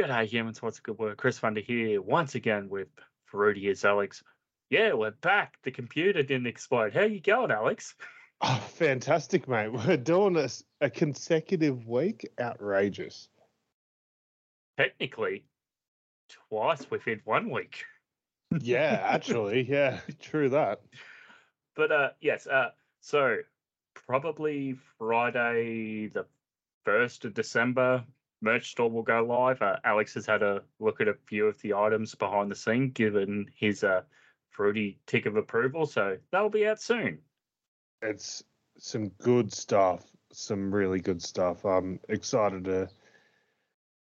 G'day humans, what's a good word? Chris Funder here, once again with as Alex. Yeah, we're back. The computer didn't explode. How you going, Alex? Oh, fantastic, mate. We're doing a, a consecutive week. Outrageous. Technically, twice within one week. Yeah, actually, yeah, true that. But uh yes, uh so probably Friday the first of December, merch store will go live. Uh, Alex has had a look at a few of the items behind the scene, given his uh fruity tick of approval. So that'll be out soon. It's some good stuff. Some really good stuff. I'm excited to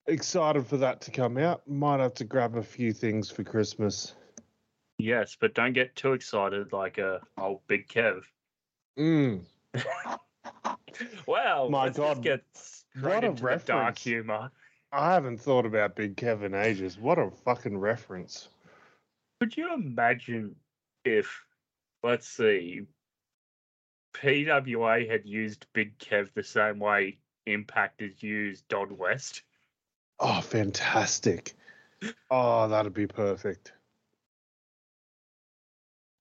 excited for that to come out. Might have to grab a few things for Christmas. Yes, but don't get too excited like a uh, old Big Kev. Mm. wow, My let's God, get what a the dark reference. humor. I haven't thought about Big Kevin ages. What a fucking reference. Could you imagine if, let's see, PWA had used Big Kev the same way Impact has used Don West? Oh, fantastic. Oh, that'd be perfect.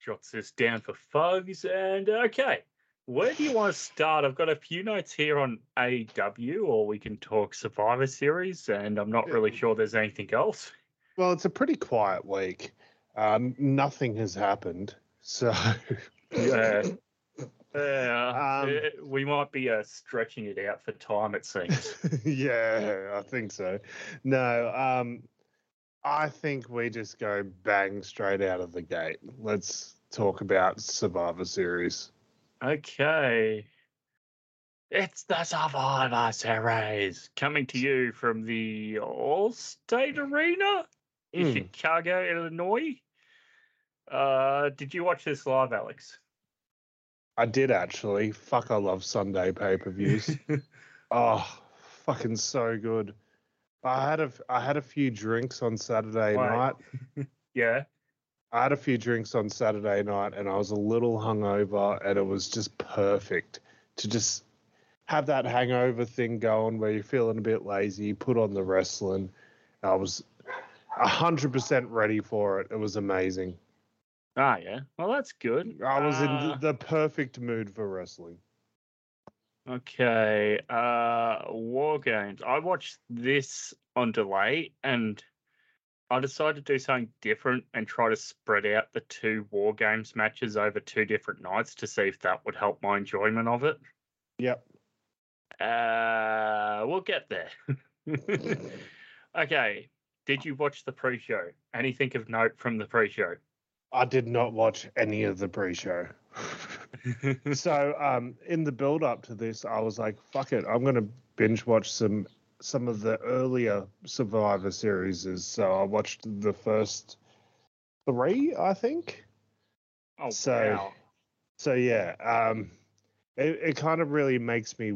Jots this down for Fugs, and okay. Where do you want to start? I've got a few notes here on AEW, or we can talk Survivor Series, and I'm not really sure there's anything else. Well, it's a pretty quiet week. Um, nothing has happened. So, Yeah. Yeah, Um, eh, we might be uh, stretching it out for time, it seems. yeah, I think so. No, um, I think we just go bang straight out of the gate. Let's talk about Survivor Series. Okay. It's the Survivor Series coming to you from the Allstate Arena in Mm. Chicago, Illinois. Uh, did you watch this live, Alex? I did actually. Fuck, I love Sunday pay per views. oh, fucking so good. I had a I had a few drinks on Saturday Wait. night. yeah. I had a few drinks on Saturday night and I was a little hungover and it was just perfect to just have that hangover thing going where you're feeling a bit lazy, you put on the wrestling. I was 100% ready for it. It was amazing. Ah, yeah. Well, that's good. I was in Uh, the, the perfect mood for wrestling. Okay. Uh War Games. I watched this on delay and I decided to do something different and try to spread out the two War Games matches over two different nights to see if that would help my enjoyment of it. Yep. Uh we'll get there. okay. Did you watch the pre-show? Anything of note from the pre-show? I did not watch any of the pre show. so um in the build up to this i was like fuck it i'm gonna binge watch some some of the earlier survivor series so i watched the first three i think. Oh So, wow. so yeah um it, it kind of really makes me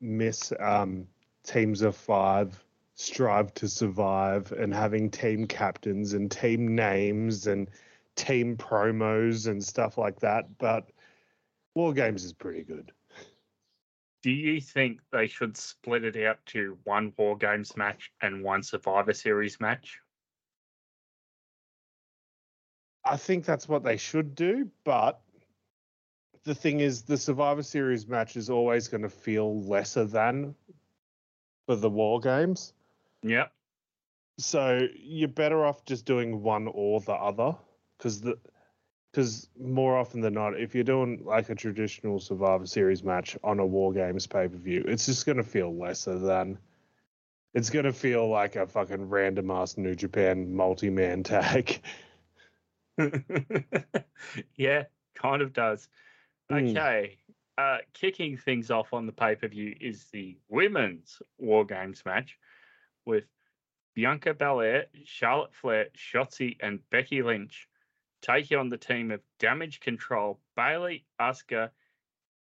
miss um teams of five strive to survive and having team captains and team names and team promos and stuff like that. But war games is pretty good Do you think they should split it out to one War Games match and one Survivor Series match? I think that's what they should do, but the thing is, the Survivor Series match is always going to feel lesser than for the War Games. Yep. So you're better off just doing one or the other, because the because more often than not, if you're doing like a traditional Survivor Series match on a War Games pay per view, it's just going to feel lesser than. It's going to feel like a fucking random ass New Japan multi man tag. yeah, kind of does. Hmm. Okay. Uh, kicking things off on the pay per view is the women's War Games match with Bianca Belair, Charlotte Flair, Shotzi, and Becky Lynch taking on the team of Damage Control, Bayley, Asuka,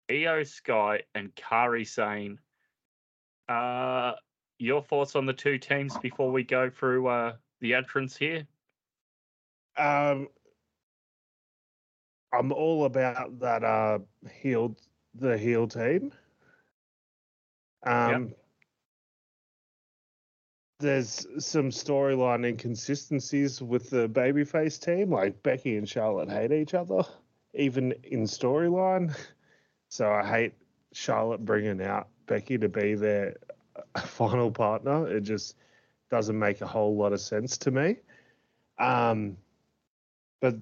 Iyo Sky, and Kairi Sane. Uh, your thoughts on the two teams before we go through uh, the entrance here? Um, I'm all about that uh heel the heel team. Um there's some storyline inconsistencies with the babyface team. Like Becky and Charlotte hate each other, even in storyline. So I hate Charlotte bringing out Becky to be their final partner. It just doesn't make a whole lot of sense to me. Um, but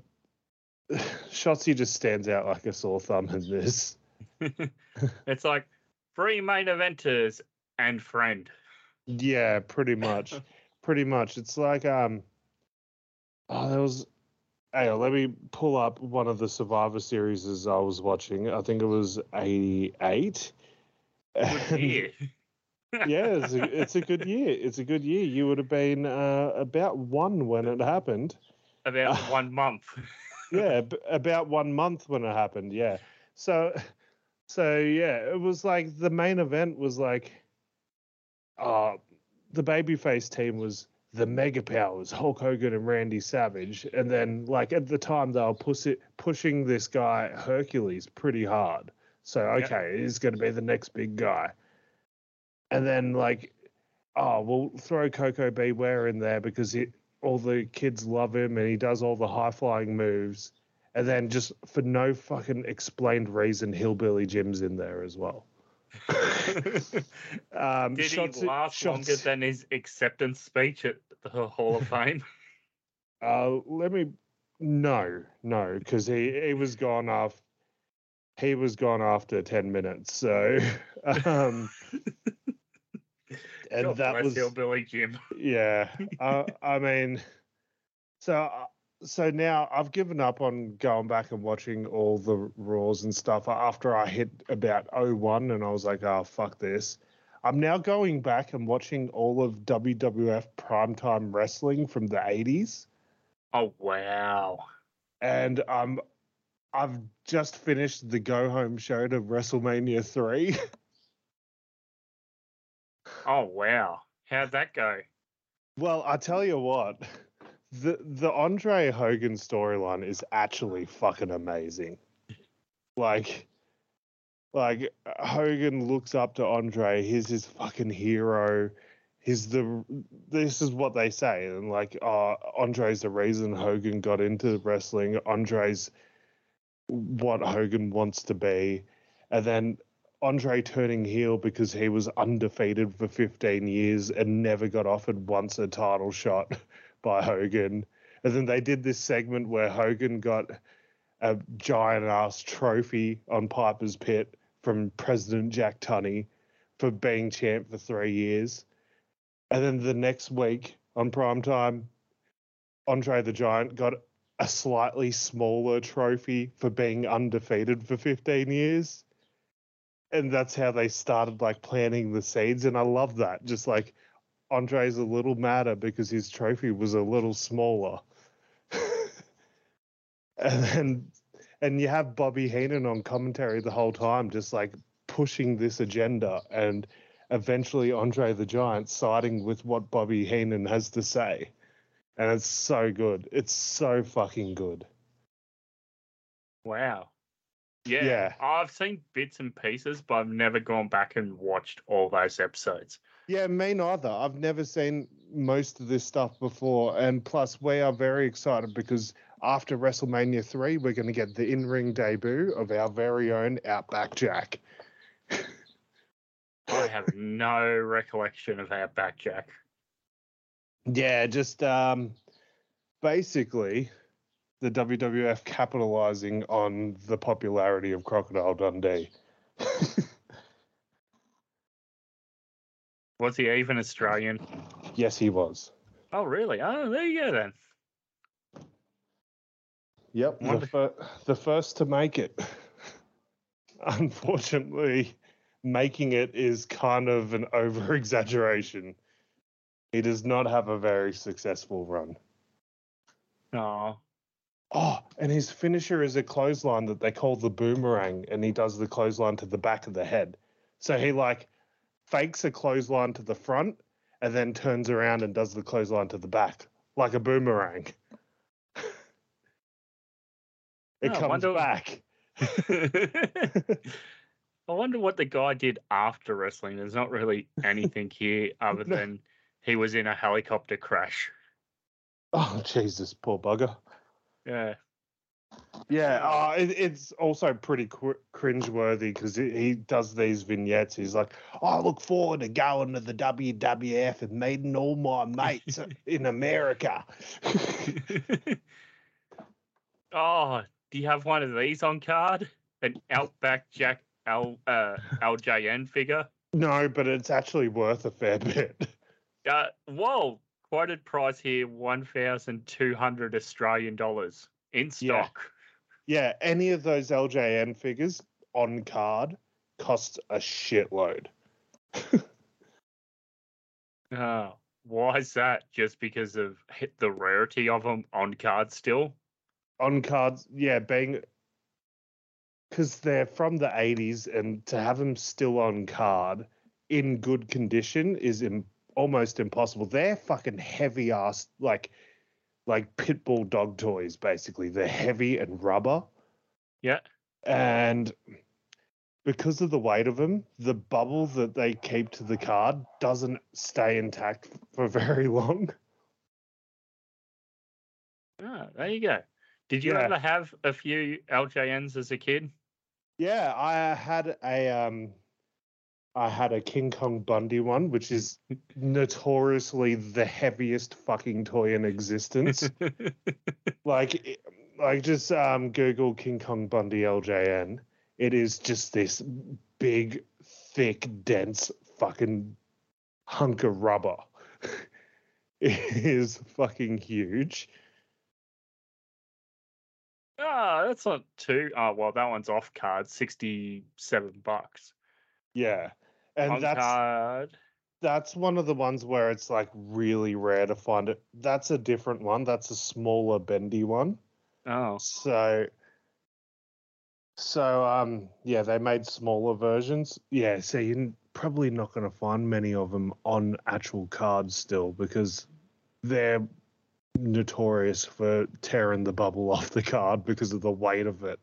Shotzi just stands out like a sore thumb in this. it's like three main eventers and friend. Yeah, pretty much. pretty much. It's like um oh there was hey, let me pull up one of the Survivor series as I was watching. I think it was eighty eight. yeah, it's a, it's a good year. It's a good year. You would have been uh, about one when it happened. About one month. yeah, b- about one month when it happened. Yeah. So, so yeah, it was like the main event was like, uh, the babyface team was the Mega Powers, Hulk Hogan and Randy Savage, and then like at the time they were push it, pushing this guy Hercules pretty hard. So okay, he's going to be the next big guy. And then like, oh, we'll throw Koko B. Ware in there because he, all the kids love him and he does all the high flying moves. And then just for no fucking explained reason, Hillbilly Jim's in there as well. um, Did Shotzi- he last longer than his acceptance speech at the Hall of Fame? Uh, let me. No, no, because he he was gone off. He was gone after ten minutes. So, um, and God that was Hillbilly Jim. yeah. uh, I mean, so uh, so now I've given up on going back and watching all the Raws and stuff after I hit about 01 and I was like, oh fuck this. I'm now going back and watching all of WWF primetime wrestling from the 80s. Oh wow. and um, I've just finished the go home show to WrestleMania three. Oh wow. How'd that go? well, I tell you what, the the Andre Hogan storyline is actually fucking amazing. Like, like Hogan looks up to Andre. He's his fucking hero. He's the. This is what they say, and like, uh, Andre's the reason Hogan got into wrestling. Andre's what Hogan wants to be, and then Andre turning heel because he was undefeated for 15 years and never got offered once a title shot by Hogan. And then they did this segment where Hogan got a giant ass trophy on Piper's Pit from President Jack Tunney for being champ for three years. And then the next week on primetime, Andre the Giant got a slightly smaller trophy for being undefeated for 15 years. And that's how they started like planting the seeds. And I love that. Just like Andre's a little madder because his trophy was a little smaller. and then and you have Bobby Heenan on commentary the whole time, just like pushing this agenda and eventually Andre the Giant siding with what Bobby Heenan has to say. And it's so good. It's so fucking good. Wow. Yeah. Yeah. I've seen bits and pieces, but I've never gone back and watched all those episodes. Yeah, me neither. I've never seen most of this stuff before. And plus, we are very excited because after WrestleMania 3, we're going to get the in ring debut of our very own Outback Jack. I have no recollection of Outback Jack. Yeah, just um, basically the WWF capitalizing on the popularity of Crocodile Dundee. Was he even Australian? yes, he was. Oh, really? Oh, there you go then. Yep, the, fir- the first to make it. Unfortunately, making it is kind of an over exaggeration. He does not have a very successful run. Oh, Oh, and his finisher is a clothesline that they call the boomerang, and he does the clothesline to the back of the head. So he like fakes a clothesline to the front and then turns around and does the clothesline to the back like a boomerang. it Oh, comes wonder- back. I wonder what the guy did after wrestling. There's not really anything here other No. than he was in a helicopter crash. Oh Jesus, poor bugger. Yeah. Yeah, uh, it, it's also pretty cr- cringeworthy because he, does these vignettes. He's like, "I look forward to going to the WWF and meeting all my mates in America." oh, do you have one of these on card? An Outback Jack L uh, LJN figure? no, but it's actually worth a fair bit. Uh, whoa! Quoted price here: one thousand two hundred Australian dollars in stock. yeah, any of those LJN figures on card costs a shitload. Oh, why is that? Just because of hit the rarity of them on card still? on cards, yeah, being because they're from the 80s and to have them still on card in good condition is Im- almost impossible. They're fucking heavy ass, like like pit bull dog toys, basically. They're heavy and rubber. Yeah. And because of the weight of them, the bubble that they keep to the card doesn't stay intact for very long. Ah, there you go. Did you Yeah. ever have a few LJNs as a kid? Yeah, I had a um I had a King Kong Bundy one, which is notoriously the heaviest fucking toy in existence. like like just um Google King Kong Bundy LJN. It is just this big, thick, dense fucking hunk of rubber. it is fucking huge. Ah, that's not too. Oh, well, that one's off card, sixty-seven bucks. Yeah. And on that's that's one of the ones where it's like really rare to find it. That's a different one. That's a smaller bendy one. Oh, So so um yeah, they made smaller versions. Yeah, so you're probably not going to find many of them on actual cards still because they're notorious for tearing the bubble off the card because of the weight of it.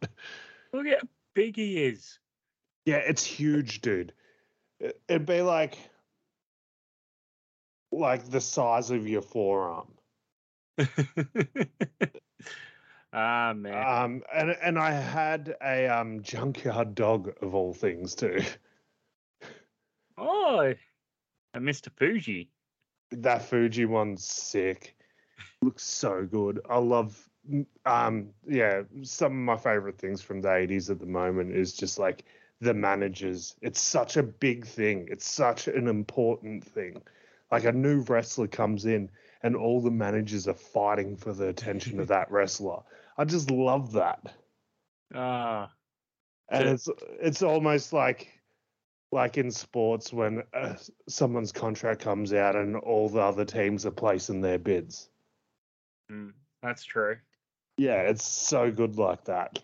look at how big he is. Yeah, it's huge, dude. It- It'd be like like the size of your forearm. ah man. Um, and and I had a um junkyard dog of all things too. oh, and Mr. Fuji. That Fuji one's sick. Looks so good. I love. Um, yeah, some of my favorite things from the '80s at the moment is just like the managers. It's such a big thing. It's such an important thing. Like a new wrestler comes in, and all the managers are fighting for the attention of that wrestler. I just love that. Ah, and it's it's almost like like in sports when uh, someone's contract comes out and all the other teams are placing their bids. mm, that's true. Yeah, it's so good like that.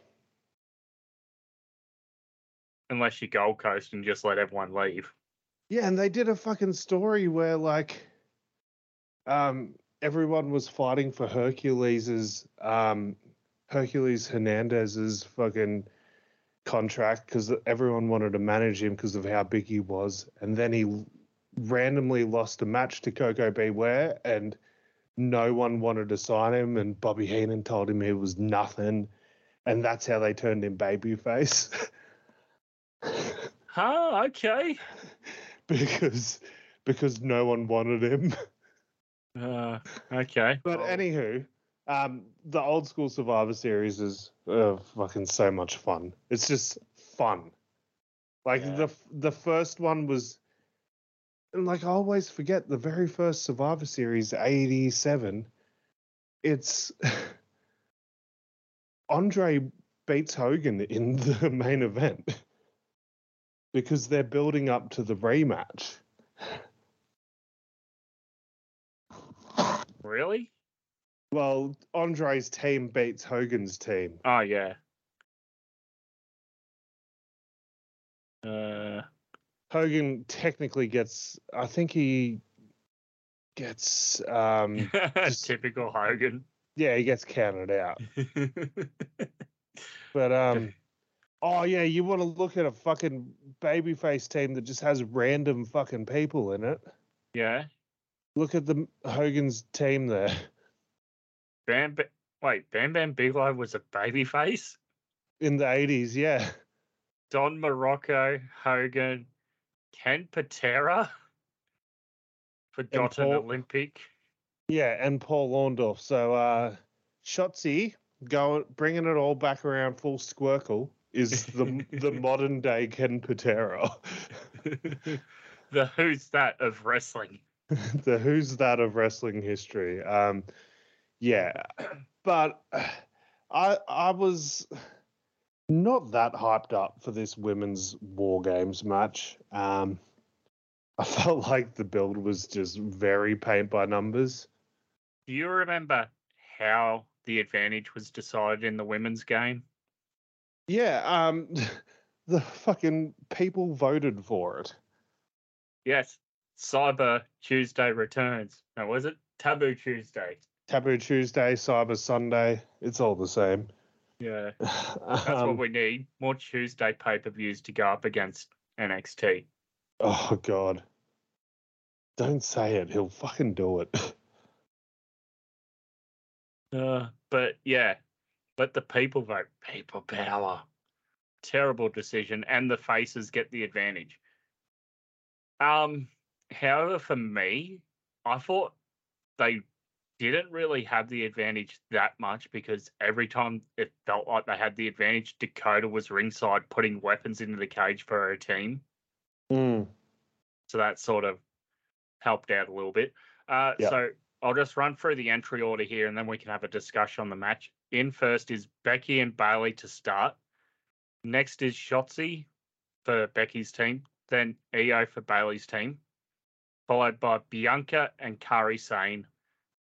Unless you Gold Coast and just let everyone leave. Yeah, and they did a fucking story where like um everyone was fighting for Hercules's um Hercules Hernandez's fucking contract because everyone wanted to manage him because of how big he was, and then he randomly lost a match to Koko B. Ware, and no one wanted to sign him, and Bobby Heenan told him he was nothing, and that's how they turned him babyface. Huh? Okay. because because no one wanted him. Uh, okay. But Well, anywho, um, the old school Survivor Series is uh, fucking so much fun. It's just fun. Like Yeah. the the first one was, and like I always forget the very first Survivor Series, eighty seven. It's Andre beats Hogan in the main event because they're building up to the rematch. really? Well, Andre's team beats Hogan's team. Oh yeah. Uh, Hogan technically gets, I think he gets, um, Just- typical Hogan. yeah, he gets counted out. But, um, oh yeah, you want to look at a fucking babyface team that just has random fucking people in it. yeah. Look at the Hogan's team there. Bam, Ba- wait, Bam Bam Bigelow was a babyface. In the 80s, yeah. Don Muraco, Hogan, Ken Patera, forgotten Paul- Olympic. Yeah, and Paul Orndorff. So, uh, Shotzi, going, bringing it all back around full squircle, is the the modern day Ken Patera. the who's that of wrestling. the who's that of wrestling history. Um, yeah, but I I was not that hyped up for this women's war games match. Um, I felt like the build was just very paint by numbers. Do you remember how the advantage was decided in the women's game? Yeah, um, the fucking people voted for it. Yes, Cyber Tuesday returns. No, was it Taboo Tuesday? Taboo Tuesday, Cyber Sunday, it's all the same. Yeah, that's Um, what we need. More Tuesday pay per views to go up against NXT. Oh god. Don't say it. He'll fucking do it. Uh, but yeah, let the people vote. People power. Terrible decision, and the faces get the advantage. Um, however, for me, I thought they didn't really have the advantage that much because every time it felt like they had the advantage, Dakota was ringside putting weapons into the cage for her team. Mm. So that sort of helped out a little bit. Uh, Yeah. So I'll just run through the entry order here and then we can have a discussion on the match. In first is Becky and Bayley to start. Next is Shotzi for Becky's team. Then Iyo for Bayley's team. Followed by Bianca and Kairi Sane.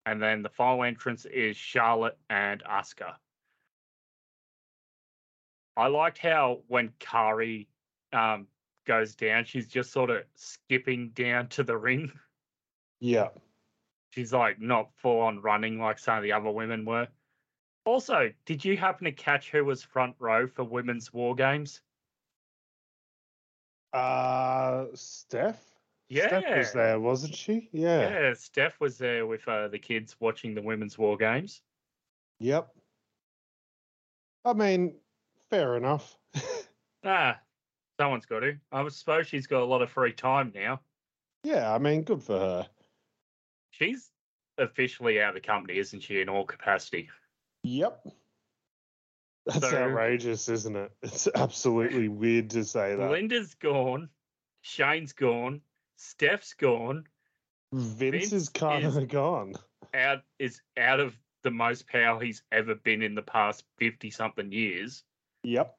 And then the final entrance is Charlotte and Asuka. I liked how when Kairi um, goes down, she's just sort of skipping down to the ring. Yeah. She's like not full on running like some of the other women were. Also, did you happen to catch who was front row for women's war games? Uh Steph? Yeah, Steph was there, wasn't she? Yeah. yeah. Steph was there with uh, the kids watching the women's war games. Yep. I mean, fair enough. Ah, someone's got to. I suppose she's got a lot of free time now. yeah, I mean, good for her. She's officially out of the company, isn't she, in all capacity? Yep. That's So- outrageous, isn't it? It's absolutely weird to say that. Linda's gone, Shane's gone, Steph's gone, Vince, Vince is kind is- of gone. out is out of the most power he's ever been in the past fifty something years. Yep.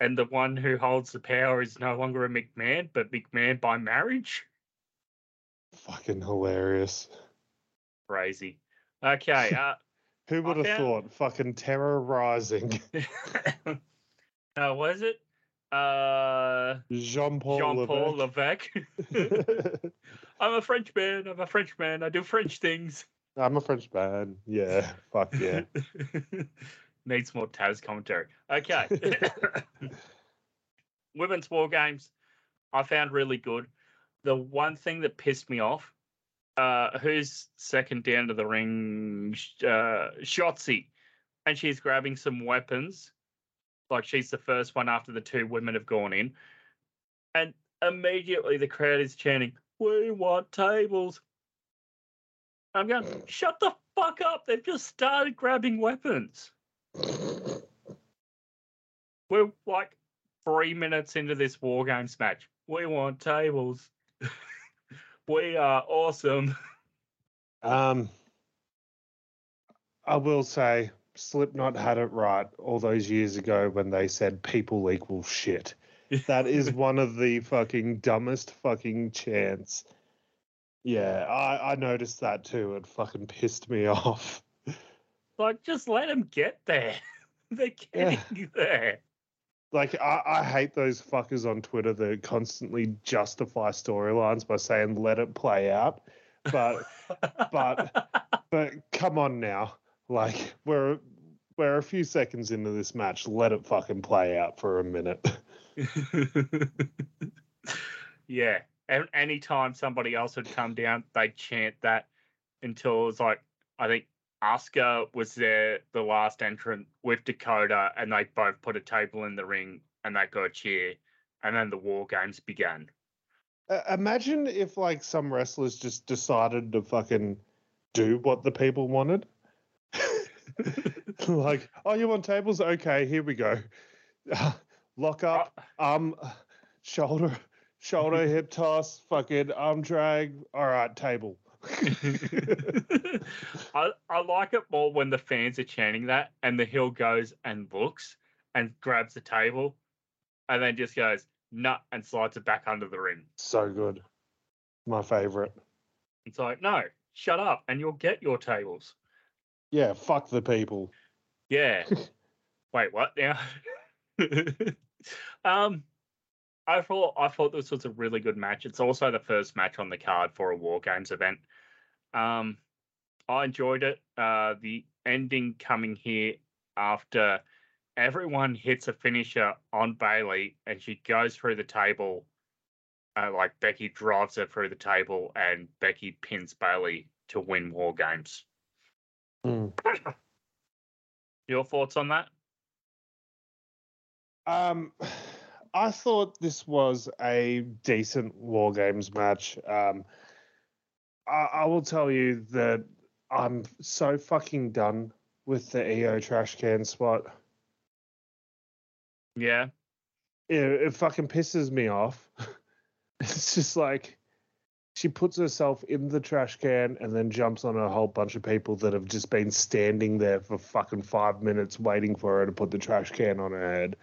And the one who holds the power is no longer a McMahon, but McMahon by marriage. Fucking hilarious. Crazy. Okay. Uh, Who would have thought? Fucking terrorizing uh, was it? Uh, Jean Paul Jean Paul Levesque. I'm a French man. I'm a French man. I do French things. I'm a French man. Yeah. Fuck yeah. Needs more Taz commentary. Okay. Women's War Games, I found really good. The one thing that pissed me off, uh, who's second down to the ring? Uh, Shotzi. And she's grabbing some weapons. Like she's the first one after the two women have gone in. And immediately the crowd is chanting, We want tables. I'm going, shut the fuck up. They've just started grabbing weapons. We're like three minutes into this War Games match. We want tables. we are awesome. Um, I will say, Slipknot had it right all those years ago when they said people equal shit. That is one of the fucking dumbest fucking chants. Yeah, I, I noticed that too. It fucking pissed me off. like, just let them get there. They're getting there. Like, I, I hate those fuckers on Twitter that constantly justify storylines by saying let it play out. But But- but come on now. Like we're we're a few seconds into this match. Let it fucking play out for a minute. yeah. And anytime somebody else would come down, they'd chant that until it was like I think Asuka was there, the last entrant with Dakota, and they both put a table in the ring and they got a cheer, and then the war games began. Uh, imagine if like some wrestlers just decided to fucking do what the people wanted. like, oh, you want tables? Okay, here we go. lock up, arm, shoulder, shoulder, hip toss, fucking arm drag. All right, table. I, I like it more when the fans are chanting that and the hill goes and looks and grabs the table and then just goes nut and slides it back under the ring. So good. My favorite. It's like, no, shut up and you'll get your tables. Yeah, fuck the people. Yeah. Wait, what now? um I thought I thought this was a really good match. It's also the first match on the card for a War Games event. Um, I enjoyed it. Uh, the ending coming here after everyone hits a finisher on Bayley, and she goes through the table. Uh, like Becky drives her through the table and Becky pins Bayley to win War Games. Mm. Your thoughts on that? Um, I thought this was a decent War Games match. Um, I, I will tell you that I'm so fucking done with the Iyo trash can spot. Yeah. It, it fucking pisses me off. it's just like she puts herself in the trash can and then jumps on a whole bunch of people that have just been standing there for fucking five minutes waiting for her to put the trash can on her head.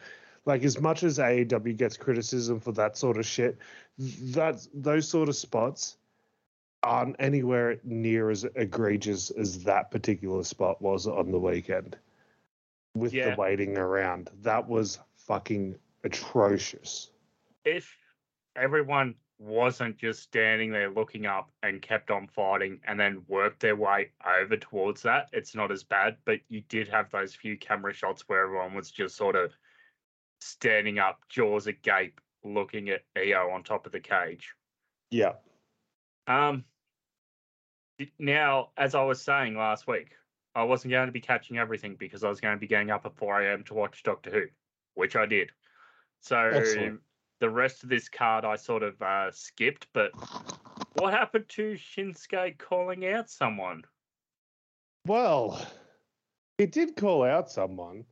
Like as much as AEW gets criticism for that sort of shit, that those sort of spots aren't anywhere near as egregious as that particular spot was on the weekend. With Yeah. the waiting around, that was fucking atrocious. if everyone wasn't just standing there looking up and kept on fighting and then worked their way over towards that, it's not as bad. But you did have those few camera shots where everyone was just sort of standing up, jaws agape, looking at Iyo on top of the cage. Yeah. Um, now, as I was saying last week, I wasn't going to be catching everything because I was going to be getting up at 4 a.m. to watch Doctor Who, which I did. So Excellent. the rest of this card I sort of uh, skipped. But what happened to Shinsuke calling out someone? Well, he did call out someone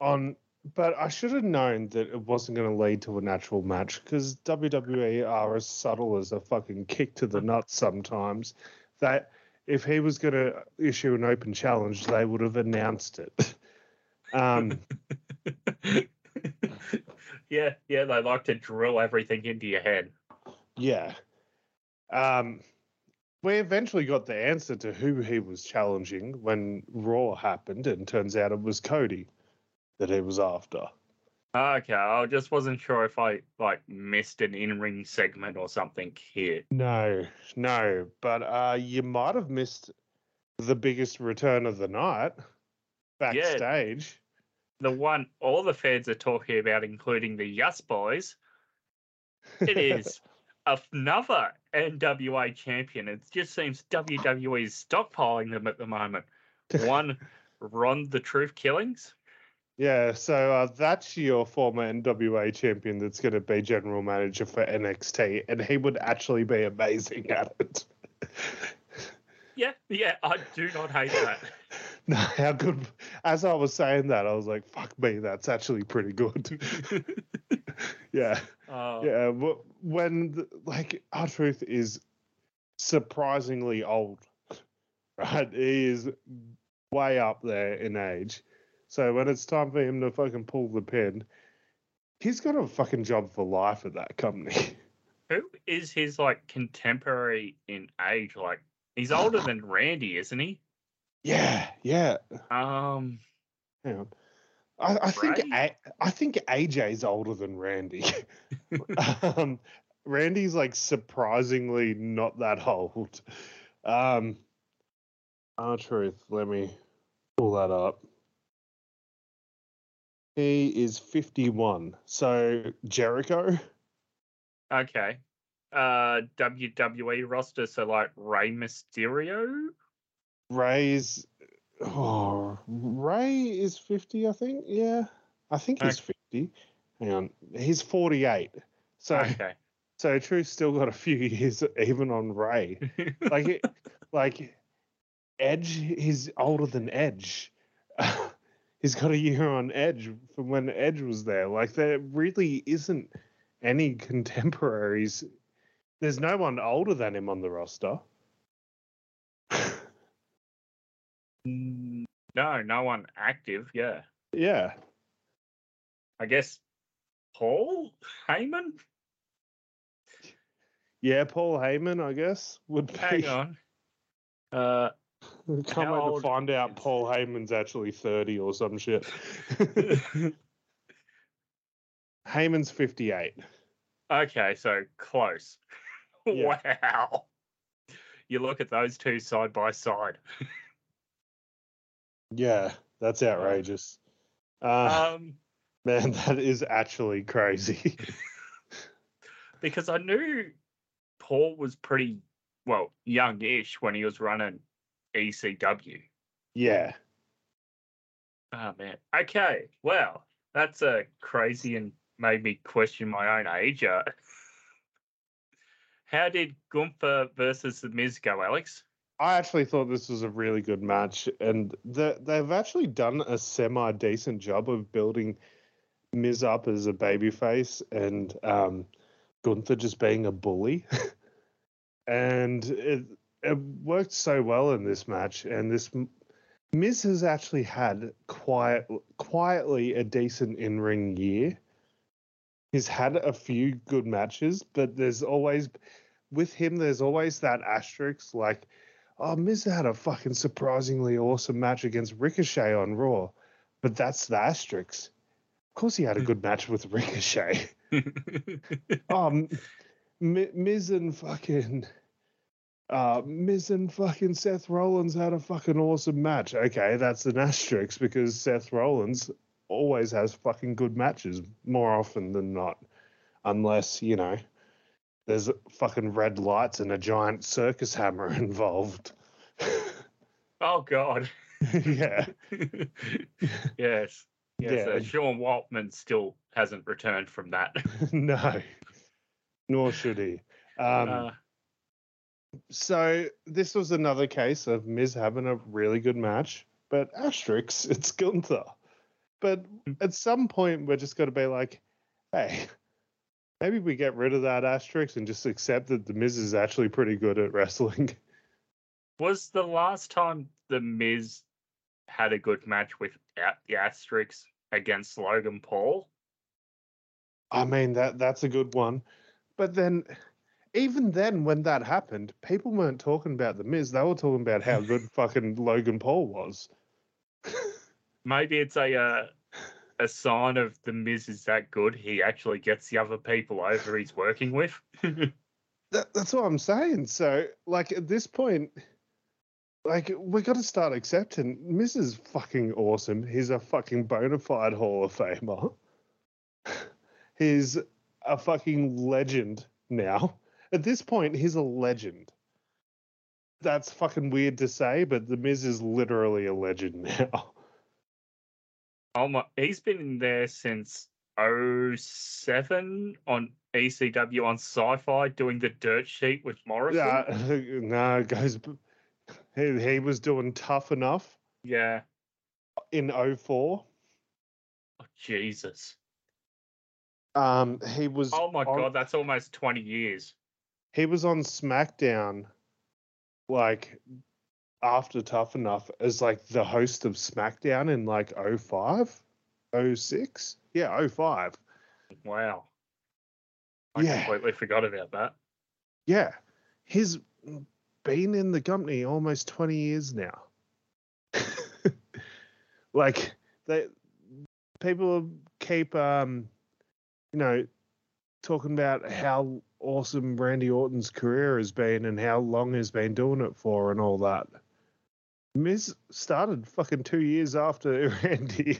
on, but I should have known that it wasn't going to lead to a natural match because WWE are as subtle as a fucking kick to the nuts sometimes. That if he was going to issue an open challenge, they would have announced it. Um, yeah, yeah, they like to drill everything into your head. yeah. Um, we eventually got the answer to who he was challenging when Raw happened, and turns out it was Cody that he was after. Okay, I just wasn't sure if I like missed an in-ring segment or something here. No, no, but uh, you might have missed the biggest return of the night backstage. the one all the fans are talking about, including the Yes Boys, it is another NWA champion. It just seems WWE is stockpiling them at the moment. One, Ron the Truth Killings. Yeah, so uh, that's your former NWA champion that's going to be general manager for NXT, and he would actually be amazing at it. Yeah, yeah, I do not hate that. no, how good. As I was saying that, I was like, fuck me, that's actually pretty good. yeah. Uh, Yeah, wh- when the, like R-Truth is surprisingly old, right? He is way up there in age. So when it's time for him to fucking pull the pin, he's got a fucking job for life at that company. Who is his like contemporary in age? Like he's older than Randy, isn't he? yeah, yeah. Um, Hang on. I, I think. A, I think AJ's older than Randy. um, Randy's like surprisingly not that old. Um, R-Truth. Let me pull that up. He is fifty-one. So Jericho. okay, uh WWE roster, so like Rey Mysterio. Rey's oh Rey is fifty, I think. Yeah, I think he's fifty. Hang on, he's forty-eight. So Okay. so Truth's still got a few years even on Rey. Like it, like Edge, he's older than Edge. he's got a year on Edge from when Edge was there. Like there really isn't any contemporaries. There's no one older than him on the roster. Mm, no, no one active. Yeah, yeah. I guess Paul Heyman. Yeah, Paul Heyman, I guess, would be. Hang on. Uh, Can't How wait to find out is- Paul Heyman's actually 30 or some shit. Heyman's 58. okay, so close. Yeah. Wow. You look at those two side by side. Yeah, that's outrageous. Uh, Um, man, that is actually crazy. because I knew Paul was pretty well youngish when he was running ECW. yeah. Oh man. Okay. Well, that's uh, crazy and made me question my own age. Uh, how did Gunther versus the Miz go, Alex? I actually thought this was a really good match, and the, they've actually done a semi decent job of building Miz up as a babyface and um, Gunther just being a bully. and it, it worked so well in this match. And this Miz has actually had quiet, quietly a decent in ring year. He's had a few good matches, but there's always, with him, there's always that asterisk like, Oh, Miz had a fucking surprisingly awesome match against Ricochet on Raw, but that's the asterisk. Of course, he had a hmm. good match with Ricochet. Oh, M- M- Miz and fucking, uh, Miz and fucking Seth Rollins had a fucking awesome match. Okay, that's an asterisk because Seth Rollins always has fucking good matches more often than not, unless you know there's fucking red lights and a giant circus hammer involved. oh God. yeah. yes. Yes. Yeah. Uh, Sean Waltman still hasn't returned from that. no. Nor should he. Um, uh, so this was another case of Miz having a really good match, but asterisk, it's Gunther. But hmm. at some point, we're just going to be like, hey, maybe we get rid of that asterisk and just accept that the Miz is actually pretty good at wrestling. was the last time the Miz had a good match without the asterisks against Logan Paul? I mean that that's a good one, but then even then, when that happened, people weren't talking about the Miz. They were talking about how good fucking Logan Paul was. Maybe it's a uh, a sign of the Miz is that good. He actually gets the other people over he's working with. That, that's what I'm saying. So, like at this point, like we got to start accepting Miz is fucking awesome. He's a fucking bona fide Hall of Famer. he's a fucking legend now. At this point, he's a legend. That's fucking weird to say, but the Miz is literally a legend now. oh my! He's been in there since 07 on ECW on Sci-Fi doing the dirt sheet with Morrison. Yeah, no, it goes. He, he was doing tough enough yeah. in 04. Oh, Jesus. Um, he was. Oh my on- God, that's almost 20 years. He was on SmackDown, like after Tough Enough, as like the host of SmackDown in like 05, 06? Yeah, 05. Wow. I Yeah. completely forgot about that. Yeah, he's been in the company almost 20 years now. like they people keep um you know talking about how awesome Randy Orton's career has been and how long he's been doing it for and all that. Miz started fucking two years after Randy.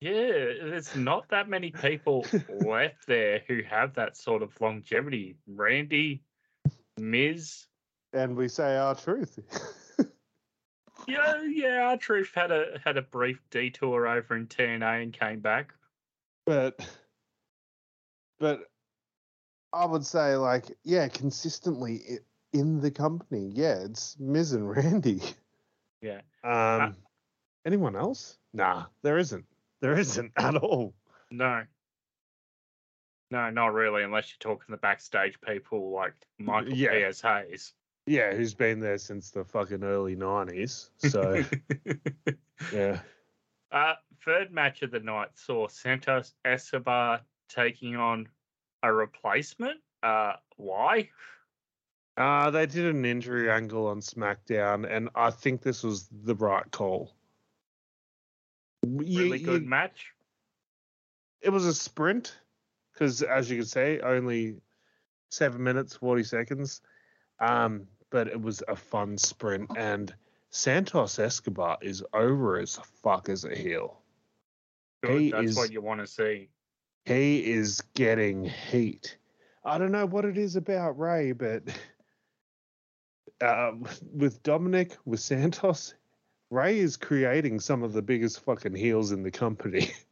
Yeah, there's not that many people left there who have that sort of longevity. Randy, Miz, And we say R-Truth. yeah, yeah. R-Truth had a had a brief detour over in TNA and came back. but but I would say like yeah, consistently i- in the company. Yeah, it's Miz and Randy. Yeah. Um, anyone else? Nah, there isn't. There isn't at all. No, no, not really, unless you're talking the backstage people like Michael Yeah. P.S. Hayes. Yeah, who's been there since the fucking early nineties. So yeah, uh, third match of the night saw Santos Escobar taking on a replacement. Uh, why? uh, they did an injury angle on SmackDown, and I think this was the right call. You- Really good you- match. it was a sprint because as you can see only seven minutes 40 seconds um but it was a fun sprint and santos escobar is over as fuck as a heel Good. He That's is- what you want to see. He is getting heat i don't know what it is about Rey but uh, with dominic with santos Rey is creating some of the biggest fucking heels in the company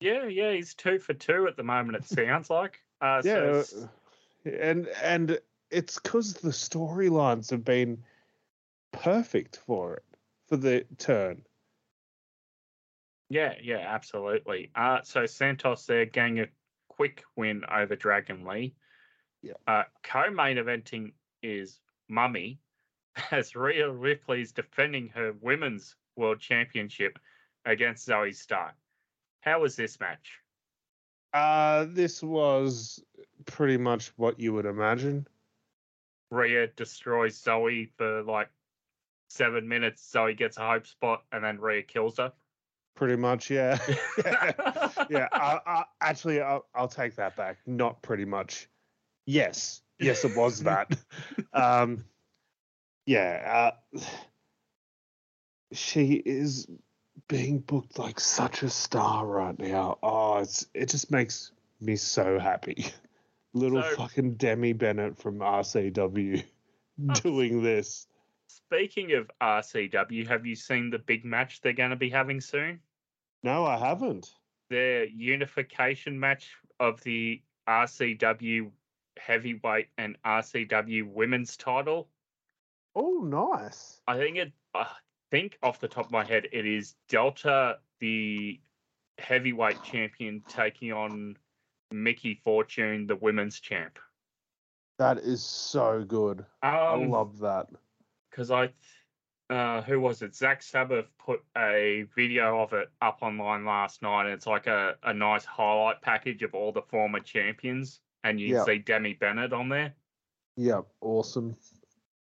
Yeah, yeah, he's two for two at the moment. It sounds like. Uh, yeah, s- uh, and and it's because the storylines have been perfect for it for the turn. Yeah, yeah, absolutely. Uh, so Santos there getting a quick win over Dragon Lee. Yeah. Uh, co-main eventing is Mummy, as Rhea Ripley's defending her women's world championship against Zoey Stark. How was this match? Uh, this was pretty much what you would imagine. Rhea destroys Zoey for like seven minutes. Zoey gets a hope spot, and then Rhea kills her. Pretty much, yeah. yeah, I, I, actually, I'll, I'll take that back. Not pretty much. Yes, yes, it was that. um, yeah, uh, she is being booked like such a star right now. Oh, it's it just makes me so happy. Little So- fucking Demi Bennett from RCW doing this. Speaking of RCW, have you seen the big match they're going to be having soon? No, I haven't. Their unification match of the RCW heavyweight and RCW women's title. Oh, nice. I think it. I think off the top of my head, it is Delta, the heavyweight champion, taking on Mickey Fortune, the women's champ. That is so good. I Um, love that. because I, uh, who was it? Zach Sabbath put a video of it up online last night, and it's like a, a nice highlight package of all the former champions, and you Yeah. see Demi Bennett on there. Yeah, awesome.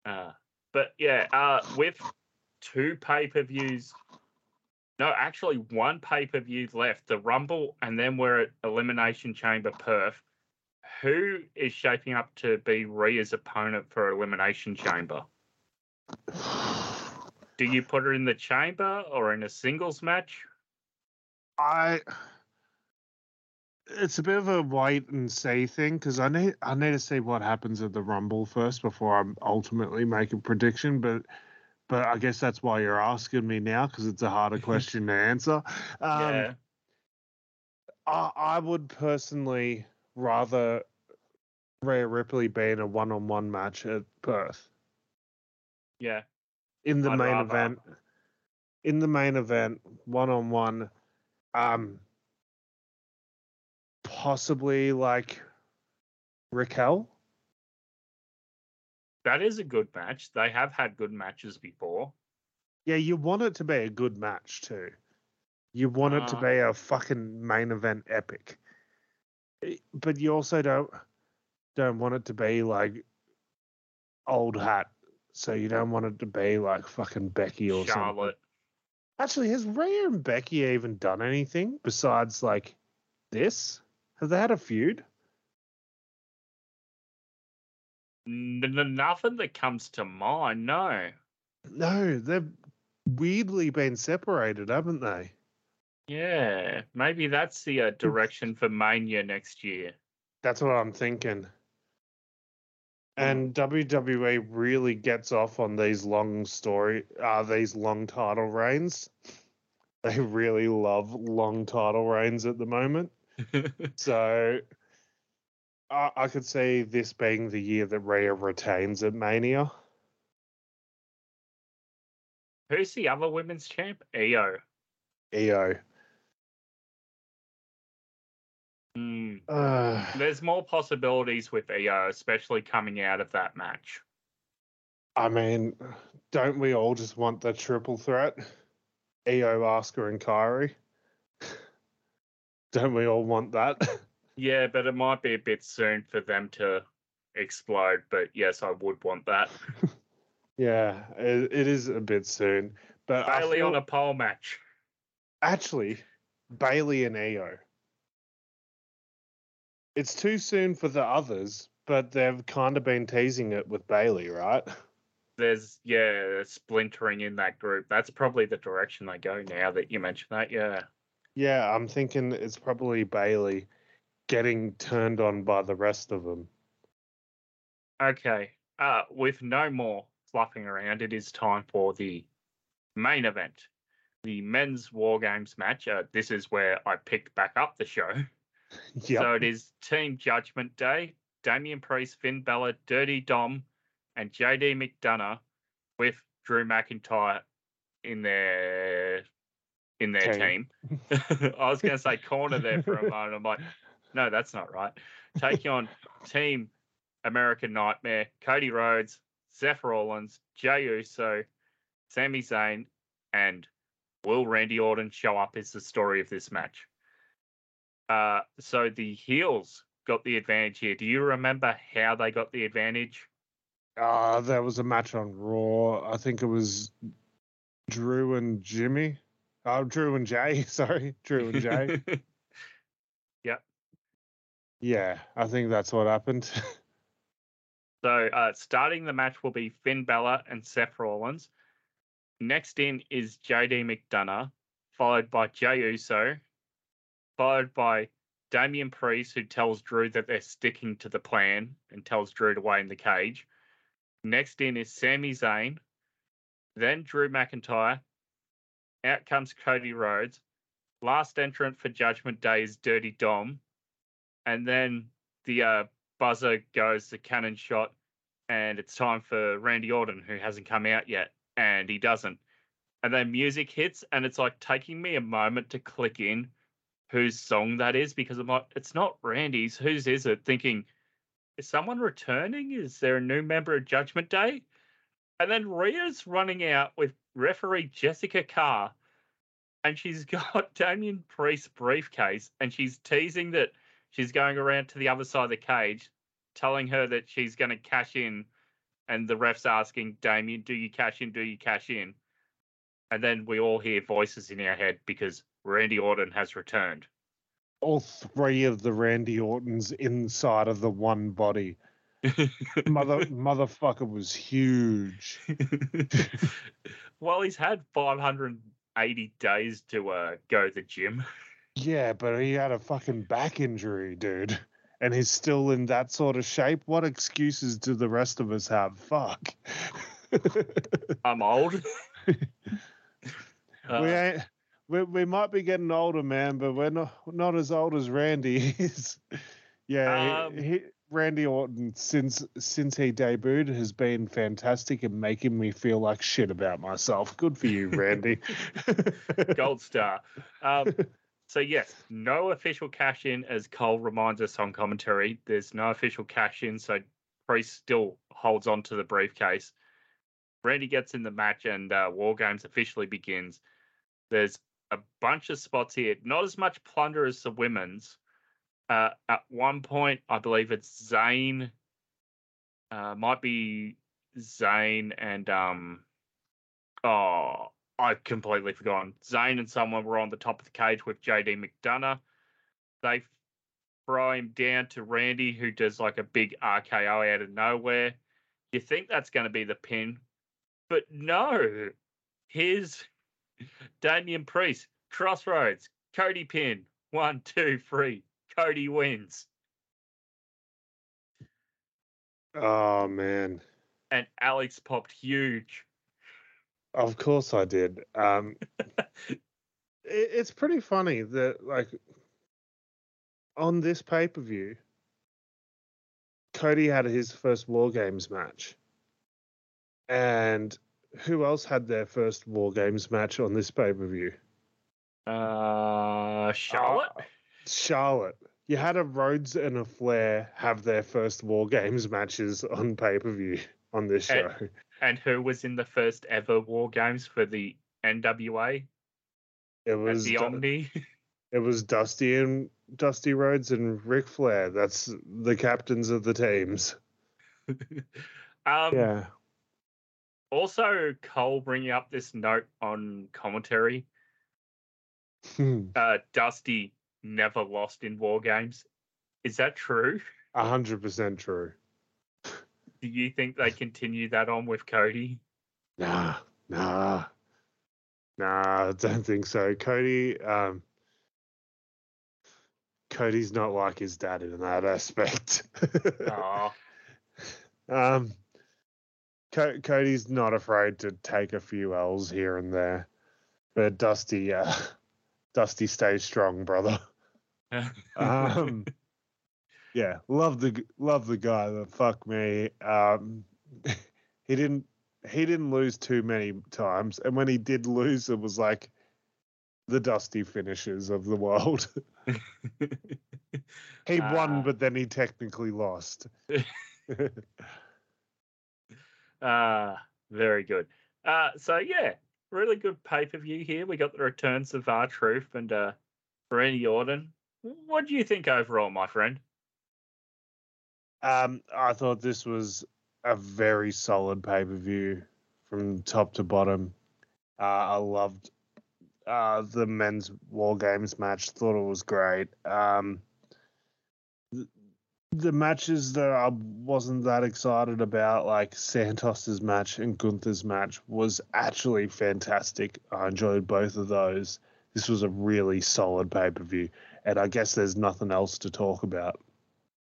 Uh, but yeah, uh, with two pay per views, no, actually one pay per view left, the Rumble, and then we're at Elimination Chamber Perth. Who is shaping up to be Rhea's opponent for Elimination Chamber? Do you put her in the chamber or in a singles match? I it's a bit of a wait and see thing because I need I need to see what happens at the Rumble first before I ultimately make a prediction. But but I guess that's why you're asking me now because it's a harder question to answer. Um, yeah. I, I would personally rather Rhea Ripley be in a one-on-one match at Perth Yeah. In the I'd main rather- event. In the main event, one-on-one, um, possibly like Raquel. That is a good match. They have had good matches before. Yeah, you want it to be a good match too. You want it to Uh. be a fucking main event epic. Eh, But you also don't don't want it to be like old hat. So you don't want it to be like fucking Becky or something. Charlotte. Actually, has Rhea and Becky even done anything besides like this? Have they had a feud? N- nothing that comes to mind, no. No, they've weirdly been separated, haven't they? Yeah, maybe that's the uh, direction for Mania next year. That's what I'm thinking. And WWE really gets off on these long story, uh, these long title reigns. They really love long title reigns at the moment. So I, I could see this being the year that Rhea retains at Mania. Who's the other women's champ? Iyo. Iyo. Hmm. Uh, There's more possibilities with Iyo, especially coming out of that match. I mean, don't we all just want the triple threat? Iyo, Asuka, and Kairi. Don't we all want that? Yeah, but it might be a bit soon for them to explode. But yes, I would want that. yeah, it, it is a bit soon. But Bayley on feel- a pole match. actually, Bayley and Iyo. It's too soon for the others, but they've kind of been teasing it with Bayley, right? There's yeah, splintering in that group. That's probably the direction they go now that you mention that. Yeah. Yeah, I'm thinking it's probably Bayley getting turned on by the rest of them. Okay. Uh, with no more fluffing around, it is time for the main event, the men's War Games match. Uh, this is where I picked back up the show. Yep. So it is Team Judgment Day, Damian Priest, Finn Balor, Dirty Dom, and JD McDonagh with Drew McIntyre in their in their Team. team. I was going to say corner there for a moment. I'm like, no, that's not right. Taking on Team American Nightmare, Cody Rhodes, Seth Rollins, Jey Uso, Sami Zayn, and will Randy Orton show up? Is the story of this match. Uh, so the heels got the advantage here. Do you remember how they got the advantage? Uh, there was a match on Raw. I think it was Drew and Jimmy. Oh, Drew and Jay. Sorry, Drew and Jay. Yep. Yeah, I think that's what happened. so uh, starting the match will be Finn Balor and Seth Rollins. Next in is JD McDonagh, followed by Jey Uso, followed by Damian Priest, who tells Drew that they're sticking to the plan and tells Drew to wait in the cage. Next in is Sami Zayn, then Drew McIntyre. Out comes Cody Rhodes. Last entrant for Judgment Day is Dirty Dom. And then the uh, buzzer goes, the cannon shot, and it's time for Randy Orton, who hasn't come out yet, and he doesn't. And then music hits, and it's like taking me a moment to click in whose song that is because I'm like, it's not Randy's. Whose is it? Thinking, is someone returning? Is there a new member of Judgment Day? And then Rhea's running out with referee Jessica Carr, and she's got Damian Priest's briefcase, and she's teasing that she's going around to the other side of the cage, telling her that she's going to cash in, and the ref's asking Damian, "Do you cash in? Do you cash in?" And then we all hear voices in our head because Randy Orton has returned. All three of the Randy Ortons inside of the one body. Mother motherfucker was huge. well, he's had 580 days to uh, go to the gym. Yeah, but he had a fucking back injury, dude. And he's still in that sort of shape. What excuses do the rest of us have? Fuck. I'm old. Uh, we ain't we, we might be getting older, man, but we're not not as old as Randy is. yeah, Um, he, he, Randy Orton since since he debuted has been fantastic and making me feel like shit about myself. Good for you, Randy. gold star. Um, so yes, no official cash in, as Cole reminds us on commentary. There's no official cash in, so Priest still holds on to the briefcase. Randy gets in the match, and uh, War Games officially begins. There's a bunch of spots here, not as much plunder as the women's. Uh, at one point, I believe it's Zayn. Uh, might be Zayn and um. Oh, I've completely forgotten. Zayn and someone were on the top of the cage with JD McDonagh. They throw him down to Randy, who does like a big RKO out of nowhere. You think that's going to be the pin, but no. here's Damian Priest, Crossroads, Cody pin, one, two, three. Cody wins. Oh man. And Alex popped huge. Of course I did. Um, it, it's pretty funny that like on this pay per view, Cody had his first War Games match, and who else had their first War Games match on this pay per view? Uh, Charlotte. Uh, Charlotte. You had a Rhodes and a Flair have their first War Games matches on pay per view on this show. And, and who was in the first ever War Games for the NWA? It was the Omni. It was Dusty and Dusty Rhodes and Ric Flair. That's the captains of the teams. um, yeah. Also, Cole bringing up this note on commentary. uh, Dusty never lost in war games. Is that true? A hundred percent true. Do you think they continue that on with Cody? Nah, nah, nah. I don't think so. Cody, um, Cody's not like his dad in that aspect. oh. Um, Co- Cody's not afraid to take a few L's here and there, but Dusty, uh, Dusty stays strong, brother. um, yeah, love the love the guy, but fuck me, um, he didn't he didn't lose too many times, and when he did lose, it was like the dusty finishes of the world. he uh, won, but then he technically lost. Uh, very good. Uh, so yeah, really good pay per view here. We got the returns of R-Truth and uh, Randy Orton. What do you think overall, my friend? Um, I thought this was a very solid pay per view from top to bottom. Uh, I loved uh, the men's War Games match. Thought it was great. Um, the matches that I wasn't that excited about, like Santos's match and Gunther's match, was actually fantastic. I enjoyed both of those. This was a really solid pay per view, and I guess there's nothing else to talk about.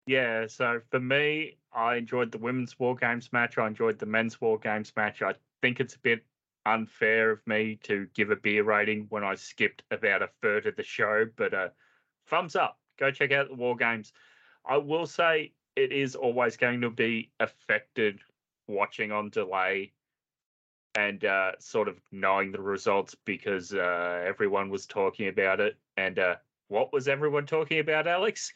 Yeah, so for me, I enjoyed the women's War Games match. I enjoyed the men's War Games match. I think it's a bit unfair of me to give a beer rating when I skipped about a third of the show, but uh, thumbs up. Go check out the War Games. I will say it is always going to be affected watching on delay and uh, sort of knowing the results because uh, everyone was talking about it. And uh, what was everyone talking about, Alex?